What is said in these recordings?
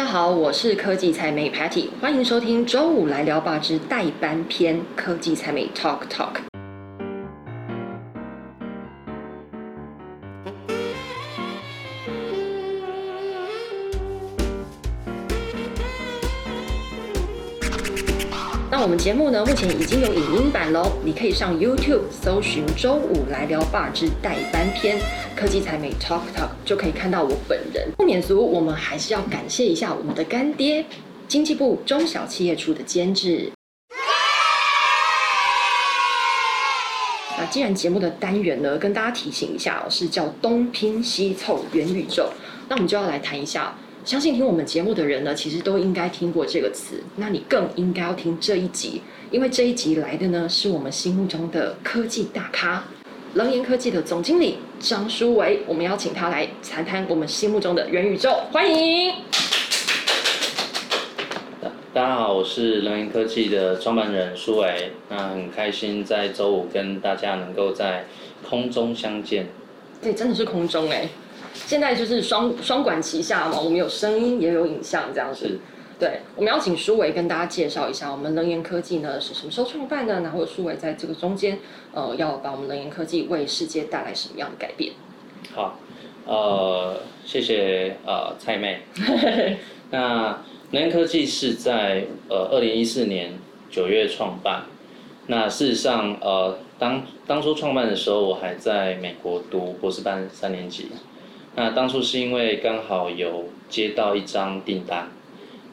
大家好，我是科技采美 Patty，欢迎收听周五来聊吧之代班篇科技采美 Talk Talk。我们节目呢，目前已经有影音版喽，你可以上 YouTube 搜寻“周五来聊吧之代班篇科技才美 Talk Talk”，就可以看到我本人。不免俗，我们还是要感谢一下我们的干爹——经济部中小企业处的监制。那既然节目的单元呢，跟大家提醒一下，是叫东拼西凑元宇宙，那我们就要来谈一下。相信听我们节目的人呢，其实都应该听过这个词。那你更应该要听这一集，因为这一集来的呢，是我们心目中的科技大咖，冷言科技的总经理张书维。我们邀请他来谈谈我们心目中的元宇宙，欢迎。大家好，我是冷言科技的创办人舒维。那很开心在周五跟大家能够在空中相见。对，真的是空中哎。现在就是双双管齐下嘛，我们有声音也有影像这样子。对，我们要请舒伟跟大家介绍一下，我们能源科技呢是什么时候创办的？然后舒伟在这个中间，呃，要把我们能源科技为世界带来什么样的改变？好，呃，谢谢呃蔡妹。那 能源科技是在呃二零一四年九月创办。那事实上，呃，当当初创办的时候，我还在美国读博士班三年级。那当初是因为刚好有接到一张订单，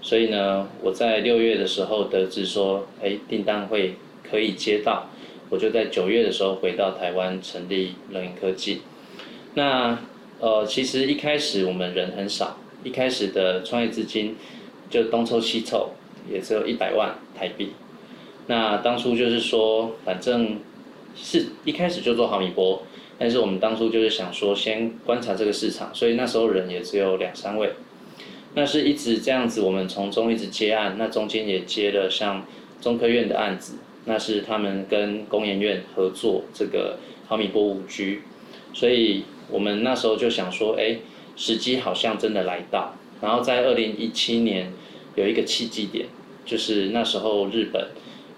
所以呢，我在六月的时候得知说，哎，订单会可以接到，我就在九月的时候回到台湾成立冷云科技。那呃，其实一开始我们人很少，一开始的创业资金就东凑西凑，也只有一百万台币。那当初就是说，反正是一开始就做毫米波。但是我们当初就是想说，先观察这个市场，所以那时候人也只有两三位。那是一直这样子，我们从中一直接案，那中间也接了像中科院的案子，那是他们跟工研院合作这个毫米波五 G，所以我们那时候就想说，哎，时机好像真的来到。然后在二零一七年有一个契机点，就是那时候日本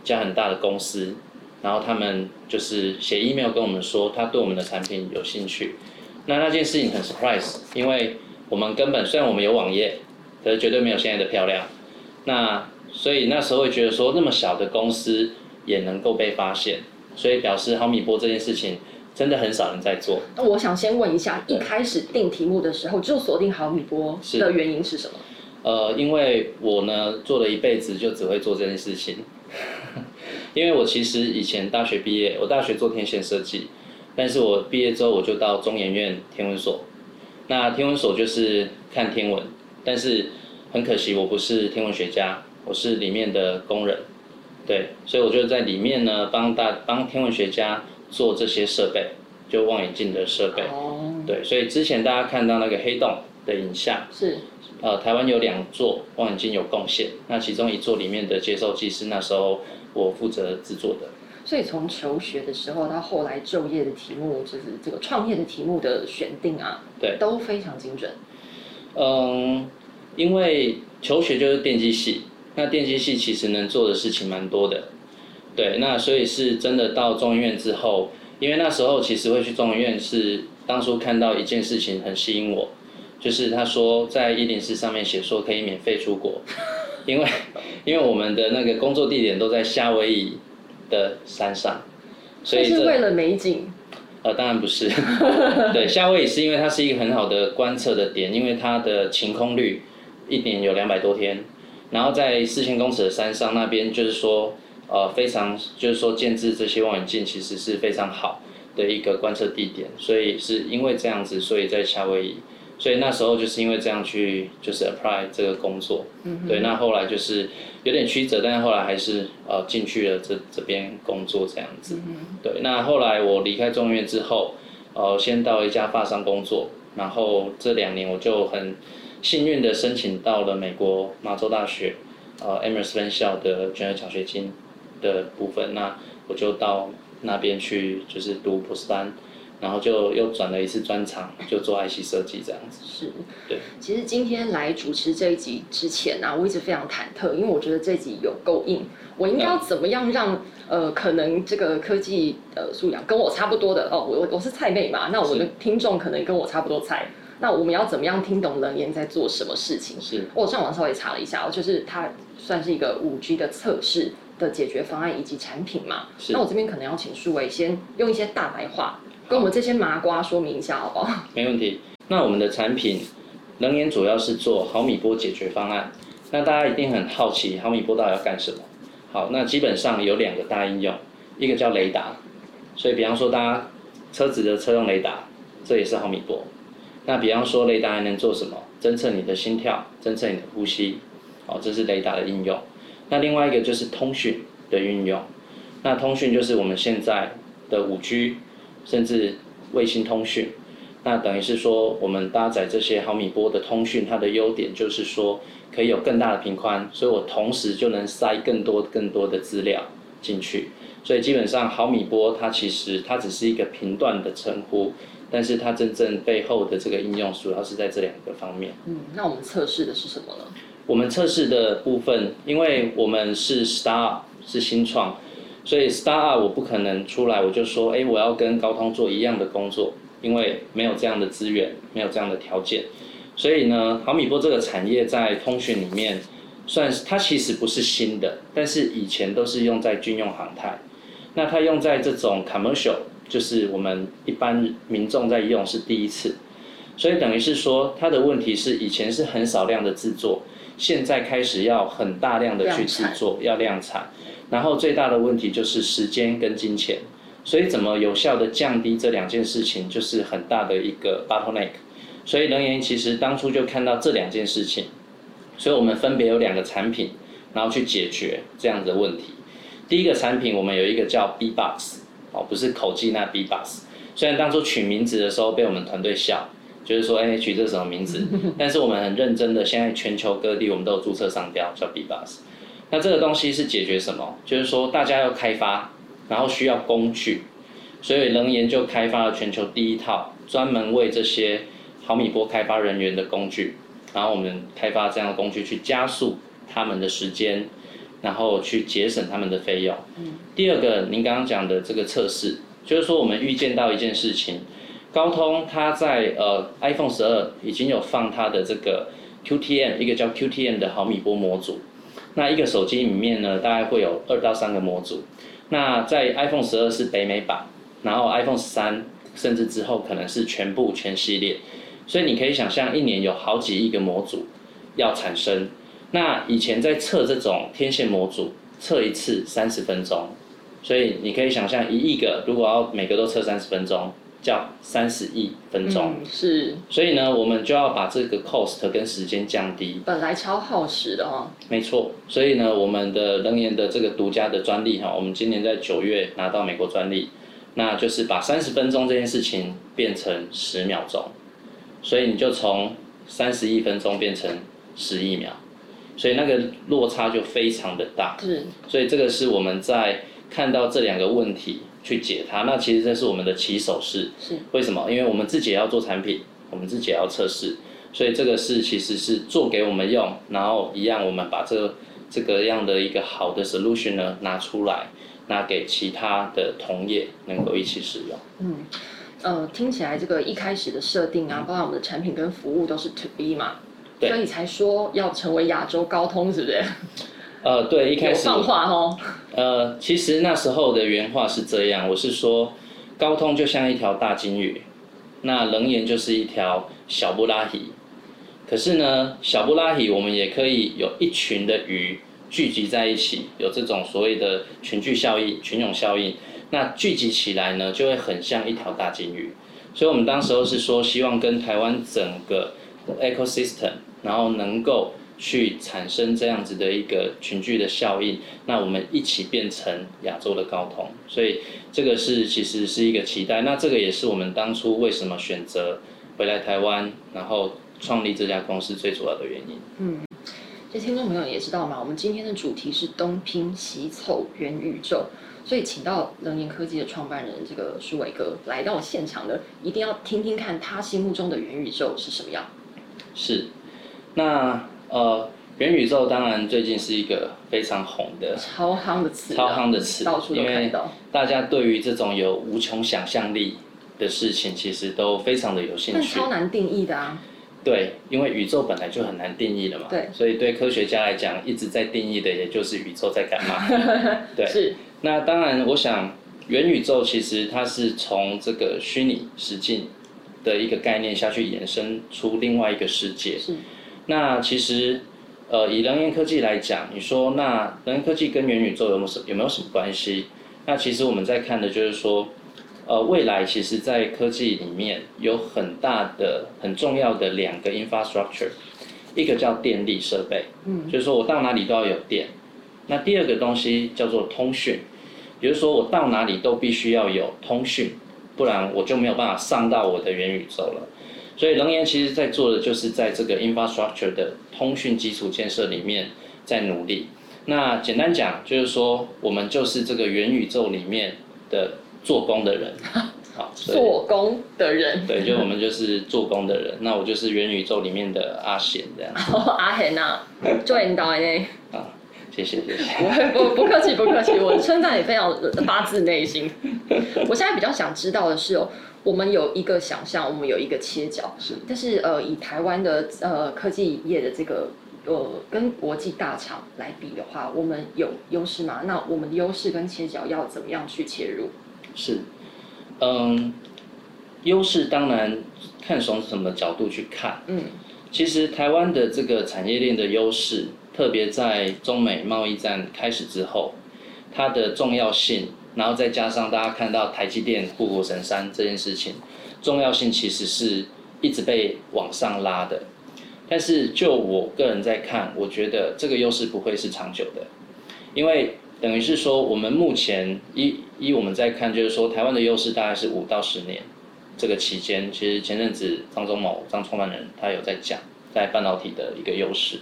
家很大的公司。然后他们就是写 email 跟我们说，他对我们的产品有兴趣。那那件事情很 surprise，因为我们根本虽然我们有网页，可是绝对没有现在的漂亮。那所以那时候会觉得说，那么小的公司也能够被发现，所以表示毫米波这件事情真的很少人在做。那我想先问一下，一开始定题目的时候就锁定毫米波的原因是什么？呃，因为我呢做了一辈子就只会做这件事情。因为我其实以前大学毕业，我大学做天线设计，但是我毕业之后我就到中研院天文所，那天文所就是看天文，但是很可惜我不是天文学家，我是里面的工人，对，所以我就在里面呢帮大帮天文学家做这些设备，就望远镜的设备，对，所以之前大家看到那个黑洞的影像是。呃，台湾有两座望远镜有贡献，那其中一座里面的接收器是那时候我负责制作的。所以从求学的时候到后来就业的题目，就是这个创业的题目的选定啊，对，都非常精准。嗯，因为求学就是电机系，那电机系其实能做的事情蛮多的，对，那所以是真的到中医院之后，因为那时候其实会去中医院是当初看到一件事情很吸引我。就是他说在一零四上面写说可以免费出国，因为因为我们的那个工作地点都在夏威夷的山上，所以是为了美景。呃，当然不是，对，夏威夷是因为它是一个很好的观测的点，因为它的晴空率一年有两百多天，然后在四千公尺的山上那边就是说呃非常就是说建制这些望远镜其实是非常好的一个观测地点，所以是因为这样子，所以在夏威夷。所以那时候就是因为这样去就是 apply 这个工作，对，那后来就是有点曲折，但是后来还是呃进去了这这边工作这样子，对，那后来我离开中院之后，呃，先到一家发商工作，然后这两年我就很幸运的申请到了美国马州大学，呃，Emerson 分校的全额奖学金的部分，那我就到那边去就是读博士班。然后就又转了一次专场，就做 IC 设计这样子。是，对。其实今天来主持这一集之前呢，我一直非常忐忑，因为我觉得这集有够硬，我应该要怎么样让呃可能这个科技的素养跟我差不多的哦，我我是菜妹嘛，那我的听众可能跟我差不多菜，那我们要怎么样听懂冷言在做什么事情？是我上网稍微查了一下，就是它算是一个五 G 的测试的解决方案以及产品嘛。是那我这边可能要请数位先用一些大白话跟我们这些麻瓜说明一下，好不好？没问题。那我们的产品能源主要是做毫米波解决方案。那大家一定很好奇，毫米波到底要干什么？好，那基本上有两个大应用，一个叫雷达，所以比方说大家车子的车用雷达，这也是毫米波。那比方说雷达还能做什么？侦测你的心跳，侦测你的呼吸，好，这是雷达的应用。那另外一个就是通讯的运用。那通讯就是我们现在的五 G，甚至卫星通讯。那等于是说，我们搭载这些毫米波的通讯，它的优点就是说，可以有更大的频宽，所以我同时就能塞更多更多的资料进去。所以基本上毫米波它其实它只是一个频段的称呼，但是它真正背后的这个应用主要是在这两个方面。嗯，那我们测试的是什么呢？我们测试的部分，因为我们是 start 是新创，所以 start 我不可能出来我就说，哎，我要跟高通做一样的工作。因为没有这样的资源，没有这样的条件，所以呢，毫米波这个产业在通讯里面算是它其实不是新的，但是以前都是用在军用航太，那它用在这种 commercial，就是我们一般民众在用是第一次，所以等于是说它的问题是以前是很少量的制作，现在开始要很大量的去制作，要量产，然后最大的问题就是时间跟金钱。所以怎么有效的降低这两件事情，就是很大的一个 bottleneck。所以能源其实当初就看到这两件事情，所以我们分别有两个产品，然后去解决这样子的问题。第一个产品我们有一个叫 B box，哦，不是口技那 B box。虽然当初取名字的时候被我们团队笑，就是说哎取这什么名字，但是我们很认真的，现在全球各地我们都有注册商标叫 B Bus。那这个东西是解决什么？就是说大家要开发。然后需要工具，所以能研就开发了全球第一套专门为这些毫米波开发人员的工具。然后我们开发这样的工具去加速他们的时间，然后去节省他们的费用。第二个，您刚刚讲的这个测试，就是说我们预见到一件事情，高通它在呃 iPhone 十二已经有放它的这个 QTM 一个叫 QTM 的毫米波模组。那一个手机里面呢，大概会有二到三个模组。那在 iPhone 十二是北美版，然后 iPhone 十三甚至之后可能是全部全系列，所以你可以想象一年有好几亿个模组要产生。那以前在测这种天线模组，测一次三十分钟，所以你可以想象一亿个，如果要每个都测三十分钟。叫三十亿分钟，是，所以呢，我们就要把这个 cost 跟时间降低。本来超耗时的哦。没错，所以呢，我们的能源的这个独家的专利哈，我们今年在九月拿到美国专利，那就是把三十分钟这件事情变成十秒钟，所以你就从三十亿分钟变成十亿秒，所以那个落差就非常的大。是，所以这个是我们在看到这两个问题。去解它，那其实这是我们的起手式。是为什么？因为我们自己也要做产品，我们自己也要测试，所以这个是其实是做给我们用，然后一样我们把这这个样的一个好的 solution 呢拿出来，拿给其他的同业能够一起使用。嗯，呃，听起来这个一开始的设定啊，包括我们的产品跟服务都是 to B 嘛，所以才说要成为亚洲高通，是不是？呃，对，一开始放话哦。呃，其实那时候的原话是这样，我是说，高通就像一条大金鱼，那冷眼就是一条小布拉提。可是呢，小布拉提我们也可以有一群的鱼聚集在一起，有这种所谓的群聚效应、群涌效应。那聚集起来呢，就会很像一条大金鱼。所以我们当时候是说，希望跟台湾整个 ecosystem，然后能够。去产生这样子的一个群聚的效应，那我们一起变成亚洲的高通，所以这个是其实是一个期待。那这个也是我们当初为什么选择回来台湾，然后创立这家公司最主要的原因。嗯，这听众朋友也知道嘛，我们今天的主题是东拼西凑元宇宙，所以请到能源科技的创办人这个舒伟哥来到现场的，一定要听听看他心目中的元宇宙是什么样。是，那呃，元宇宙当然最近是一个非常红的、超夯的词，超夯的词，到处都看到。大家对于这种有无穷想象力的事情，其实都非常的有兴趣。但超难定义的啊。对，因为宇宙本来就很难定义了嘛。对。所以对科学家来讲，一直在定义的也就是宇宙在干嘛。对。是。那当然，我想元宇宙其实它是从这个虚拟实境的一个概念下去延伸出另外一个世界。是。那其实，呃，以能源科技来讲，你说那能源科技跟元宇宙有没有什有没有什么关系？那其实我们在看的就是说。呃，未来其实，在科技里面有很大的、很重要的两个 infrastructure，一个叫电力设备，嗯，就是说我到哪里都要有电。那第二个东西叫做通讯，比如说我到哪里都必须要有通讯，不然我就没有办法上到我的元宇宙了。所以能源其实在做的就是在这个 infrastructure 的通讯基础建设里面在努力。那简单讲就是说，我们就是这个元宇宙里面的。做工的人，好，做工的人，对，就我们就是做工的人。那我就是元宇宙里面的阿贤这样。阿贤呐，做引导呢。啊，谢谢谢谢。不不不客气不客气，我称赞也非常发自内心。我现在比较想知道的是哦，我们有一个想象，我们有一个切角，是，但是呃，以台湾的呃科技业的这个呃跟国际大厂来比的话，我们有优势吗？那我们的优势跟切角要怎么样去切入？是，嗯，优势当然看从什么角度去看。嗯，其实台湾的这个产业链的优势，特别在中美贸易战开始之后，它的重要性，然后再加上大家看到台积电护国神山这件事情，重要性其实是一直被往上拉的。但是就我个人在看，我觉得这个优势不会是长久的，因为。等于是说，我们目前一一我们在看，就是说台湾的优势大概是五到十年这个期间。其实前阵子张忠谋张创办人他有在讲，在半导体的一个优势。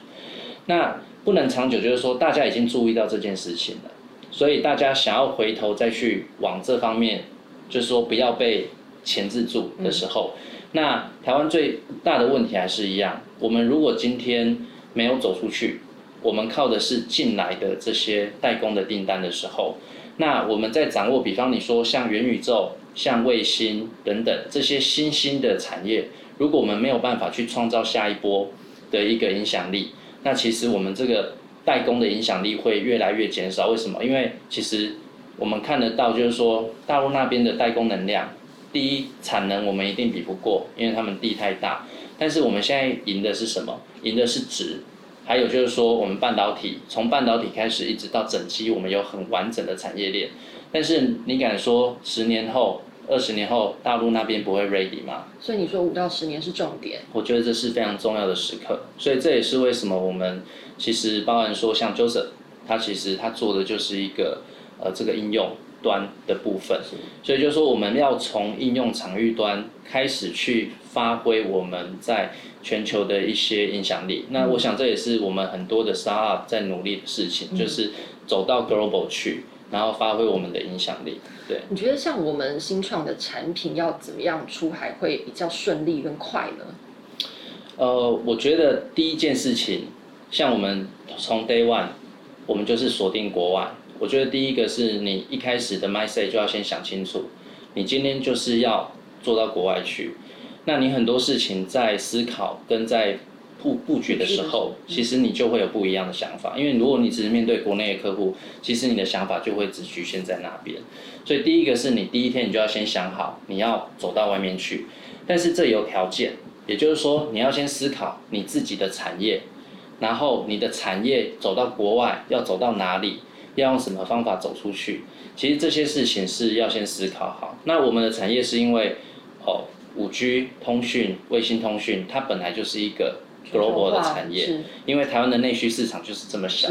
那不能长久，就是说大家已经注意到这件事情了，所以大家想要回头再去往这方面，就是说不要被钳制住的时候，那台湾最大的问题还是一样，我们如果今天没有走出去。我们靠的是进来的这些代工的订单的时候，那我们在掌握，比方你说像元宇宙、像卫星等等这些新兴的产业，如果我们没有办法去创造下一波的一个影响力，那其实我们这个代工的影响力会越来越减少。为什么？因为其实我们看得到，就是说大陆那边的代工能量，第一产能我们一定比不过，因为他们地太大。但是我们现在赢的是什么？赢的是值。还有就是说，我们半导体从半导体开始一直到整机，我们有很完整的产业链。但是你敢说十年后、二十年后大陆那边不会 ready 吗？所以你说五到十年是重点。我觉得这是非常重要的时刻。所以这也是为什么我们其实包含说像 Joseph，他其实他做的就是一个呃这个应用端的部分。所以就是说我们要从应用场域端开始去发挥我们在。全球的一些影响力，那我想这也是我们很多的 startup 在努力的事情，就是走到 global 去，然后发挥我们的影响力。对，你觉得像我们新创的产品要怎么样出海会比较顺利跟快呢？呃，我觉得第一件事情，像我们从 day one，我们就是锁定国外。我觉得第一个是你一开始的 mindset 就要先想清楚，你今天就是要做到国外去。那你很多事情在思考跟在布布局的时候，其实你就会有不一样的想法。因为如果你只是面对国内的客户，其实你的想法就会只局限在那边。所以第一个是你第一天你就要先想好你要走到外面去，但是这有条件，也就是说你要先思考你自己的产业，然后你的产业走到国外要走到哪里，要用什么方法走出去。其实这些事情是要先思考好。那我们的产业是因为哦。五 G 通讯、卫星通讯，它本来就是一个 global 的产业，因为台湾的内需市场就是这么小。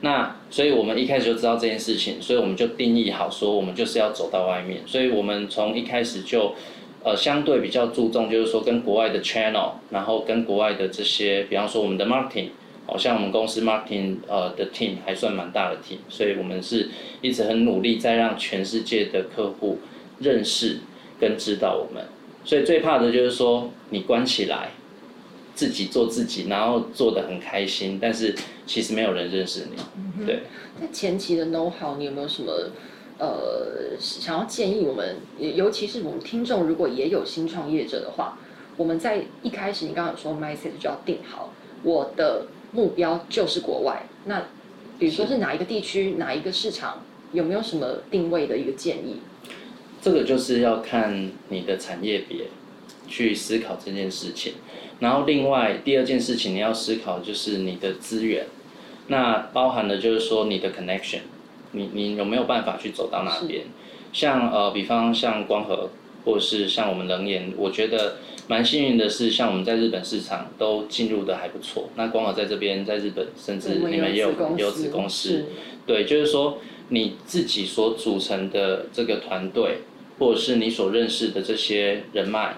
那所以我们一开始就知道这件事情，所以我们就定义好说，我们就是要走到外面。所以我们从一开始就，呃，相对比较注重，就是说跟国外的 channel，然后跟国外的这些，比方说我们的 marketing，好像我们公司 marketing 呃的 team 还算蛮大的 team，所以我们是一直很努力在让全世界的客户认识跟知道我们。所以最怕的就是说你关起来，自己做自己，然后做的很开心，但是其实没有人认识你。对，在前期的 know how，你有没有什么呃想要建议我们，尤其是我们听众如果也有新创业者的话，我们在一开始你刚刚说 mindset 就要定好，我的目标就是国外。那比如说是哪一个地区、哪一个市场，有没有什么定位的一个建议？这个就是要看你的产业别去思考这件事情。然后另外第二件事情你要思考就是你的资源，那包含的就是说你的 connection，你你有没有办法去走到那边？像呃，比方像光和，或者是像我们冷眼，我觉得蛮幸运的是，像我们在日本市场都进入的还不错。那光和在这边在日本，甚至你们也有有子公司，对，就是说你自己所组成的这个团队，或者是你所认识的这些人脉。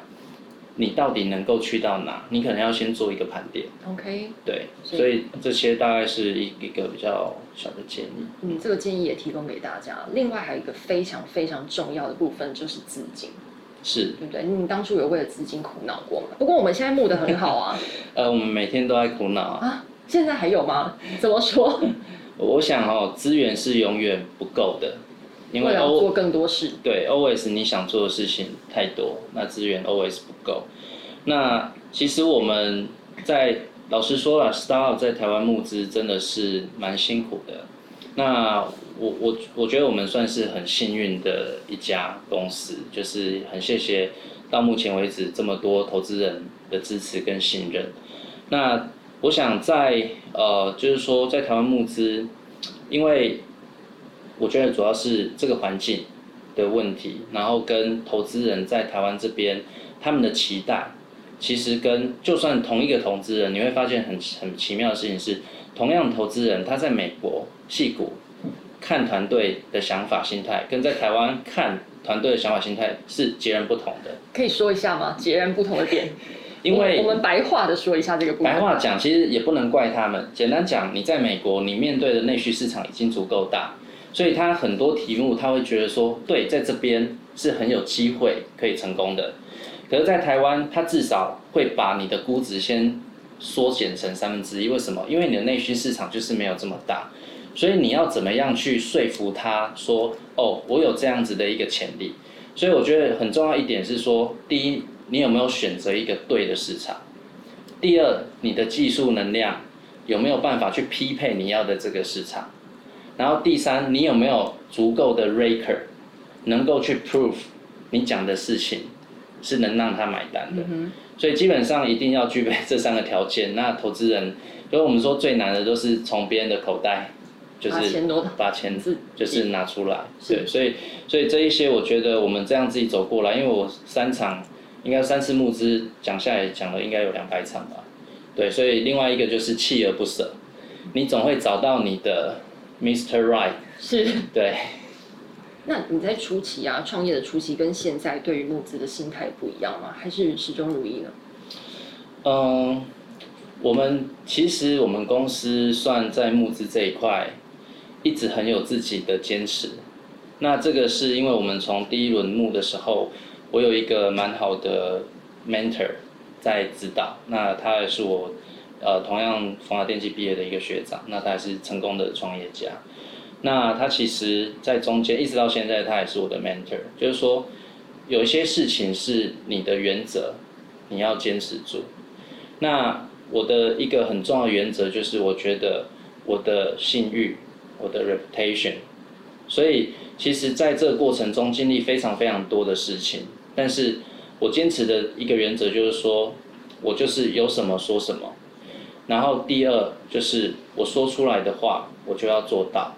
你到底能够去到哪？你可能要先做一个盘点。OK。对，所以这些大概是一一个比较小的建议。嗯，这个建议也提供给大家。另外还有一个非常非常重要的部分就是资金。是。对不对？你当初有为了资金苦恼过吗？不过我们现在募的很好啊。呃，我们每天都在苦恼啊。现在还有吗？怎么说？我想哦，资源是永远不够的。因为要做更多事，对，always 你想做的事情太多，那资源 always 不够。那其实我们在老实说了，startup 在台湾募资真的是蛮辛苦的。那我我我觉得我们算是很幸运的一家公司，就是很谢谢到目前为止这么多投资人的支持跟信任。那我想在呃，就是说在台湾募资，因为我觉得主要是这个环境的问题，然后跟投资人在台湾这边他们的期待，其实跟就算同一个投资人，你会发现很很奇妙的事情是，同样投资人他在美国戏股看团队的想法心态，跟在台湾看团队的想法心态是截然不同的。可以说一下吗？截然不同的点？因为我们白话的说一下这个。白话讲，其实也不能怪他们。简单讲，你在美国，你面对的内需市场已经足够大。所以他很多题目他会觉得说，对，在这边是很有机会可以成功的。可是，在台湾，他至少会把你的估值先缩减成三分之一。为什么？因为你的内需市场就是没有这么大。所以你要怎么样去说服他说，哦，我有这样子的一个潜力。所以我觉得很重要一点是说，第一，你有没有选择一个对的市场？第二，你的技术能量有没有办法去匹配你要的这个市场？然后第三，你有没有足够的 raker，能够去 prove 你讲的事情是能让他买单的？所以基本上一定要具备这三个条件。那投资人，因为我们说最难的都是从别人的口袋，就是把钱就是拿出来。对，所以所以这一些我觉得我们这样自己走过来，因为我三场应该三次募资讲下来讲了应该有两百场吧。对，所以另外一个就是锲而不舍，你总会找到你的。Mr. Right 是，对。那你在初期啊，创业的初期跟现在对于募资的心态不一样吗？还是始终如一呢？嗯，我们其实我们公司算在募资这一块，一直很有自己的坚持。那这个是因为我们从第一轮募的时候，我有一个蛮好的 mentor 在指导，那他也是我。呃，同样冯华电机毕业的一个学长，那他也是成功的创业家。那他其实，在中间一直到现在，他也是我的 mentor。就是说，有一些事情是你的原则，你要坚持住。那我的一个很重要的原则就是，我觉得我的信誉，我的 reputation。所以，其实在这个过程中，经历非常非常多的事情。但是我坚持的一个原则就是说，我就是有什么说什么。然后第二就是我说出来的话，我就要做到。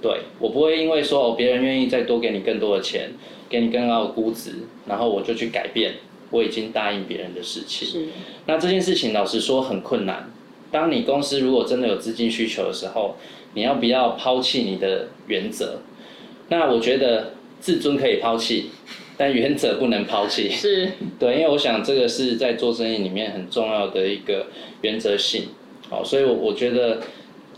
对我不会因为说哦别人愿意再多给你更多的钱，给你更高的估值，然后我就去改变我已经答应别人的事情。是。那这件事情老实说很困难。当你公司如果真的有资金需求的时候，你要不要抛弃你的原则？那我觉得自尊可以抛弃。但原则不能抛弃，是对，因为我想这个是在做生意里面很重要的一个原则性。好，所以我我觉得，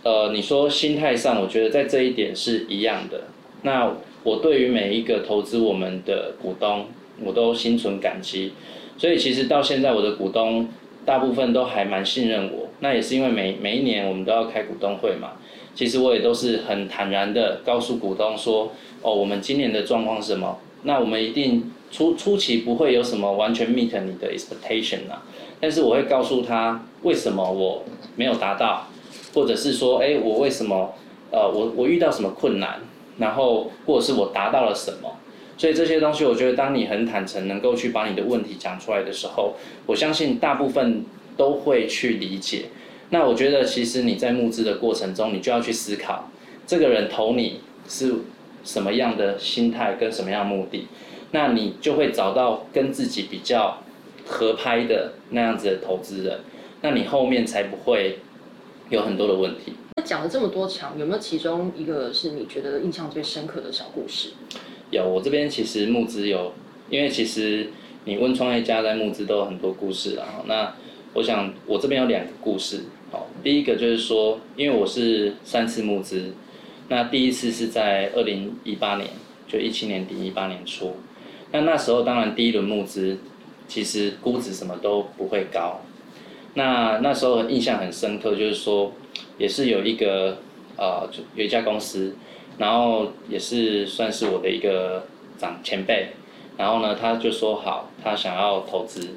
呃，你说心态上，我觉得在这一点是一样的。那我对于每一个投资我们的股东，我都心存感激。所以其实到现在，我的股东大部分都还蛮信任我。那也是因为每每一年我们都要开股东会嘛。其实我也都是很坦然的告诉股东说，哦，我们今年的状况是什么？那我们一定初初期不会有什么完全 meet 你的 expectation 啊。但是我会告诉他为什么我没有达到，或者是说，哎，我为什么，呃，我我遇到什么困难，然后或者是我达到了什么。所以这些东西，我觉得当你很坦诚，能够去把你的问题讲出来的时候，我相信大部分都会去理解。那我觉得，其实你在募资的过程中，你就要去思考，这个人投你是什么样的心态跟什么样的目的，那你就会找到跟自己比较合拍的那样子的投资人，那你后面才不会有很多的问题。那讲了这么多场，有没有其中一个是你觉得印象最深刻的小故事？有，我这边其实募资有，因为其实你问创业家在募资都有很多故事啊。那我想我这边有两个故事。好，第一个就是说，因为我是三次募资，那第一次是在二零一八年，就一七年底一八年初。那那时候当然第一轮募资，其实估值什么都不会高。那那时候印象很深刻，就是说，也是有一个呃，有一家公司。然后也是算是我的一个长前辈，然后呢，他就说好，他想要投资，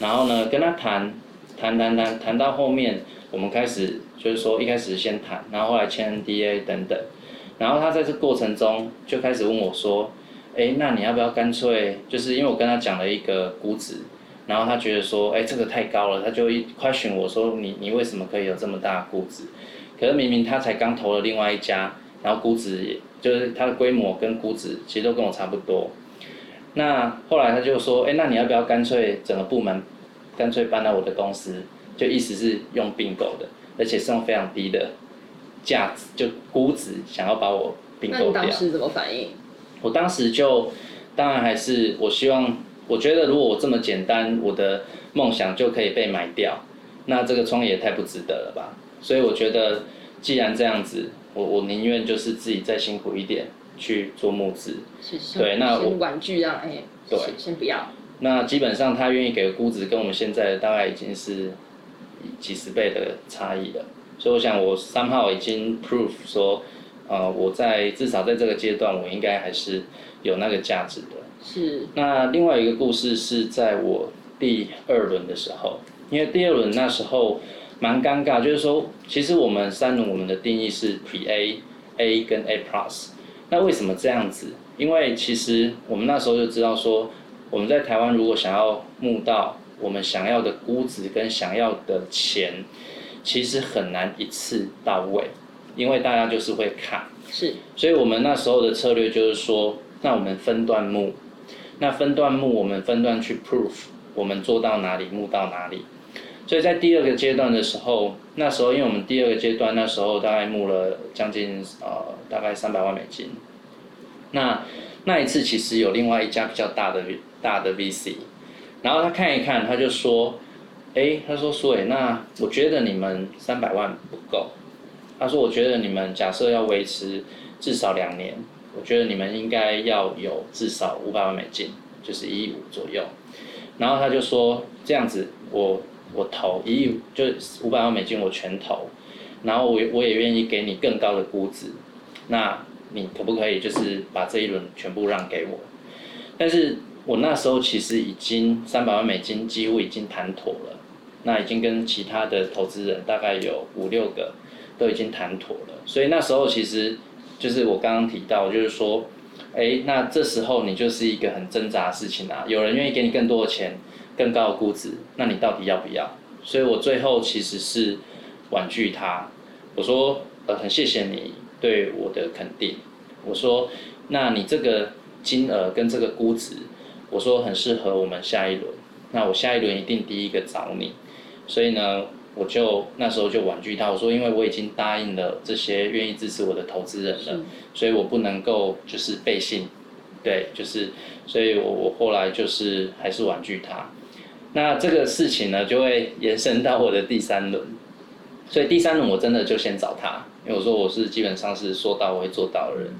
然后呢，跟他谈，谈谈谈谈到后面，我们开始就是说一开始先谈，然后后来签 NDA 等等，然后他在这过程中就开始问我说，哎，那你要不要干脆，就是因为我跟他讲了一个估值，然后他觉得说，哎，这个太高了，他就一 question 我说，你你为什么可以有这么大的估值？可是明明他才刚投了另外一家。然后估值也就是它的规模跟估值其实都跟我差不多。那后来他就说，哎，那你要不要干脆整个部门干脆搬到我的公司？就意思是用并购的，而且是用非常低的价值，就估值想要把我并购掉。那当时怎么反应？我当时就当然还是我希望，我觉得如果我这么简单，我的梦想就可以被买掉，那这个创业太不值得了吧？所以我觉得既然这样子。我我宁愿就是自己再辛苦一点去做募资，对，那我玩具让哎，对，先不要。那基本上他愿意给的估值跟我们现在大概已经是几十倍的差异的，所以我想我三号已经 proof 说，呃，我在至少在这个阶段我应该还是有那个价值的。是。那另外一个故事是在我第二轮的时候，因为第二轮那时候。蛮尴尬，就是说，其实我们三轮我们的定义是 Pre A、A 跟 A Plus。那为什么这样子？因为其实我们那时候就知道说，我们在台湾如果想要募到我们想要的估值跟想要的钱，其实很难一次到位，因为大家就是会看。是。所以我们那时候的策略就是说，那我们分段募，那分段募我们分段去 proof，我们做到哪里募到哪里。所以在第二个阶段的时候，那时候因为我们第二个阶段那时候大概募了将近呃大概三百万美金，那那一次其实有另外一家比较大的大的 VC，然后他看一看他就说，哎他说苏伟那我觉得你们三百万不够，他说我觉得你们假设要维持至少两年，我觉得你们应该要有至少五百万美金，就是一亿五左右，然后他就说这样子我。我投一亿，就五百万美金，我全投，然后我我也愿意给你更高的估值，那你可不可以就是把这一轮全部让给我？但是我那时候其实已经三百万美金几乎已经谈妥了，那已经跟其他的投资人大概有五六个都已经谈妥了，所以那时候其实就是我刚刚提到，就是说，哎，那这时候你就是一个很挣扎的事情啊，有人愿意给你更多的钱。更高的估值，那你到底要不要？所以我最后其实是婉拒他。我说，呃，很谢谢你对我的肯定。我说，那你这个金额跟这个估值，我说很适合我们下一轮。那我下一轮一定第一个找你。所以呢，我就那时候就婉拒他。我说，因为我已经答应了这些愿意支持我的投资人了，所以我不能够就是背信。对，就是，所以我我后来就是还是婉拒他。那这个事情呢，就会延伸到我的第三轮。所以第三轮我真的就先找他，因为我说我是基本上是说到我会做到的人。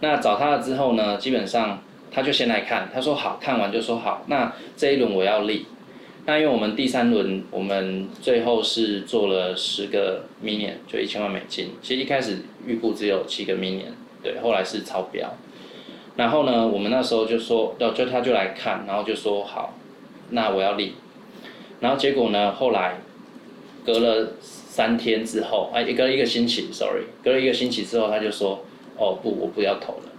那找他了之后呢，基本上他就先来看，他说好看完就说好，那这一轮我要立。那因为我们第三轮我们最后是做了十个 million，就一千万美金。其实一开始预估只有七个 million，对，后来是超标。然后呢，我们那时候就说，就就他就来看，然后就说好，那我要立。然后结果呢，后来隔了三天之后，哎，隔了一个星期，sorry，隔了一个星期之后，他就说，哦不，我不要投了。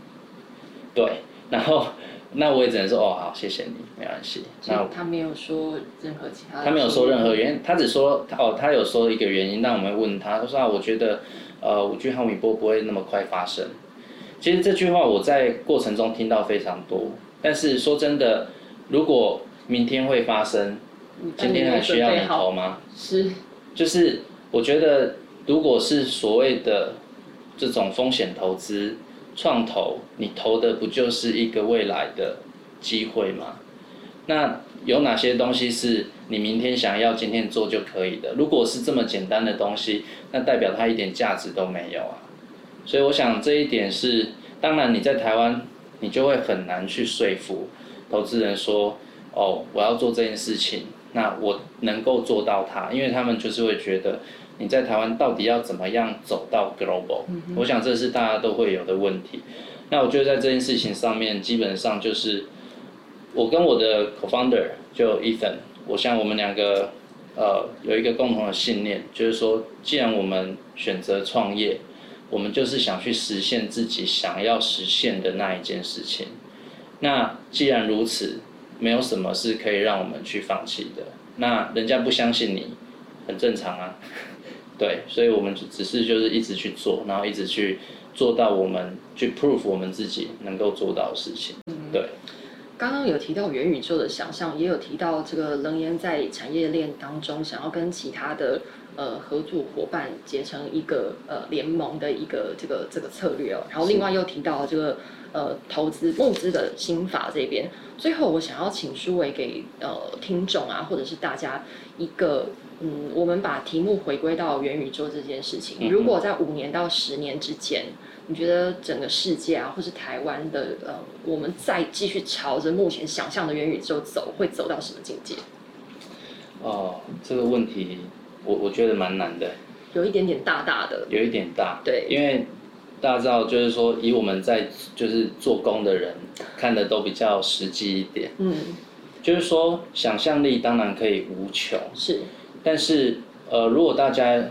对，然后。那我也只能说哦好，谢谢你，没关系。那他没有说任何其他。他没有说任何原因，他只说哦，他有说一个原因，那我们问他，他说啊，我觉得呃五 G 毫米波不会那么快发生。其实这句话我在过程中听到非常多，但是说真的，如果明天会发生，今天还需要你投吗？是。就是我觉得，如果是所谓的这种风险投资。创投，你投的不就是一个未来的机会吗？那有哪些东西是你明天想要今天做就可以的？如果是这么简单的东西，那代表它一点价值都没有啊。所以我想这一点是，当然你在台湾，你就会很难去说服投资人说，哦，我要做这件事情，那我能够做到它，因为他们就是会觉得。你在台湾到底要怎么样走到 global？我想这是大家都会有的问题。那我觉得在这件事情上面，基本上就是我跟我的 co-founder 就 Ethan，我像我们两个呃有一个共同的信念，就是说，既然我们选择创业，我们就是想去实现自己想要实现的那一件事情。那既然如此，没有什么是可以让我们去放弃的。那人家不相信你，很正常啊。对，所以我们只是就是一直去做，然后一直去做到我们去 prove 我们自己能够做到的事情。对，刚刚有提到元宇宙的想象，也有提到这个冷言在产业链当中想要跟其他的呃合作伙伴结成一个呃联盟的一个这个这个策略哦。然后另外又提到这个呃投资募资的心法这边。最后我想要请舒伟给呃听众啊，或者是大家一个。嗯，我们把题目回归到元宇宙这件事情。如果在五年到十年之间，你觉得整个世界啊，或是台湾的呃，我们再继续朝着目前想象的元宇宙走，会走到什么境界？哦，这个问题我我觉得蛮难的，有一点点大大的，有一点大，对，因为大家知道，就是说以我们在就是做工的人看的都比较实际一点，嗯，就是说想象力当然可以无穷，是。但是，呃，如果大家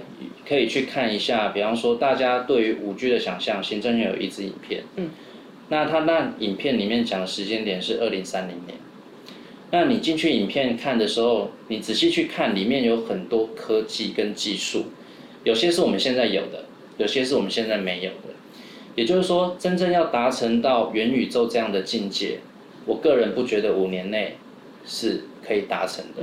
可以去看一下，比方说大家对于五 G 的想象，行政院有一支影片，嗯，那他那影片里面讲的时间点是二零三零年，那你进去影片看的时候，你仔细去看，里面有很多科技跟技术，有些是我们现在有的，有些是我们现在没有的，也就是说，真正要达成到元宇宙这样的境界，我个人不觉得五年内是。可以达成的，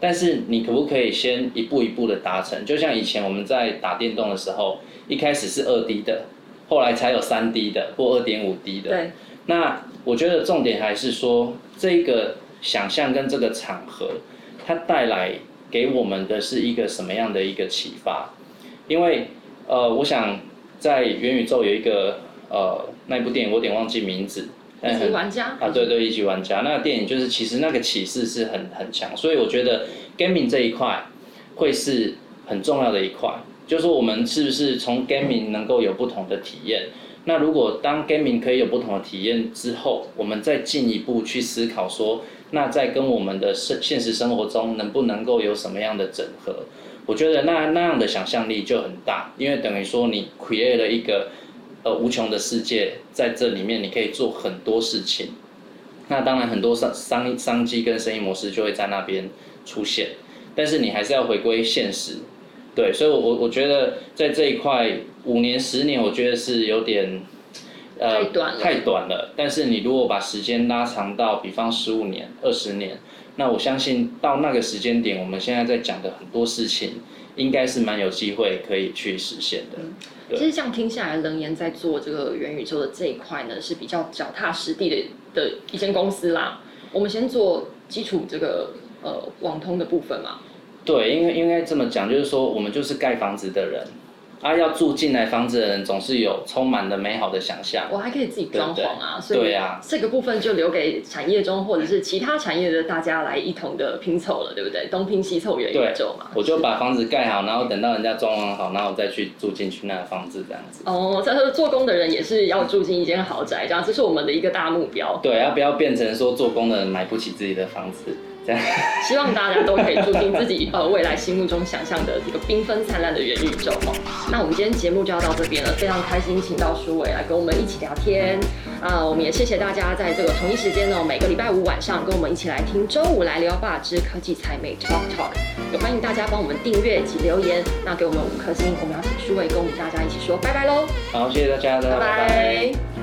但是你可不可以先一步一步的达成？就像以前我们在打电动的时候，一开始是二 D 的，后来才有三 D 的或二点五 D 的。对。那我觉得重点还是说，这个想象跟这个场合，它带来给我们的是一个什么样的一个启发？因为呃，我想在元宇宙有一个呃那部电影，我有点忘记名字。一级玩家啊，对对，一级玩家那个电影就是其实那个启示是很很强，所以我觉得 gaming 这一块会是很重要的一块，就是说我们是不是从 gaming 能够有不同的体验？那如果当 gaming 可以有不同的体验之后，我们再进一步去思考说，那在跟我们的生现实生活中能不能够有什么样的整合？我觉得那那样的想象力就很大，因为等于说你 create 了一个。呃，无穷的世界在这里面，你可以做很多事情。那当然，很多商商商机跟生意模式就会在那边出现。但是你还是要回归现实，对。所以，我我我觉得在这一块五年、十年，我觉得是有点呃太短了。太短了。但是你如果把时间拉长到，比方十五年、二十年，那我相信到那个时间点，我们现在在讲的很多事情，应该是蛮有机会可以去实现的。其实这样听下来，冷言在做这个元宇宙的这一块呢，是比较脚踏实地的的一间公司啦。我们先做基础这个呃网通的部分嘛。对，因为应该这么讲，就是说我们就是盖房子的人，啊，要住进来房子的人总是有充满了美好的想象。我还可以自己装潢啊，所以对啊，这个部分就留给产业中或者是其他产业的大家来一同的拼凑了，对不对？东拼西凑元宇宙嘛。我就把房子盖好，然后等到人家装潢好，然后再去住进去那个房子这样子。哦，这是做工的人也是要住进一间豪宅，这样这是我们的一个大目标。对，要不要变成说做工的人买不起自己的房子？希望大家都可以住进自己呃未来心目中想象的这个缤纷灿烂的元宇宙哦。那我们今天节目就要到这边了，非常开心请到舒伟来跟我们一起聊天啊！我们也谢谢大家在这个同一时间呢，每个礼拜五晚上跟我们一起来听周五来聊吧之科技财美 Talk Talk，也欢迎大家帮我们订阅及留言，那给我们五颗星，我们要请舒伟跟我们大家一起说拜拜喽！好，谢谢大家，拜拜。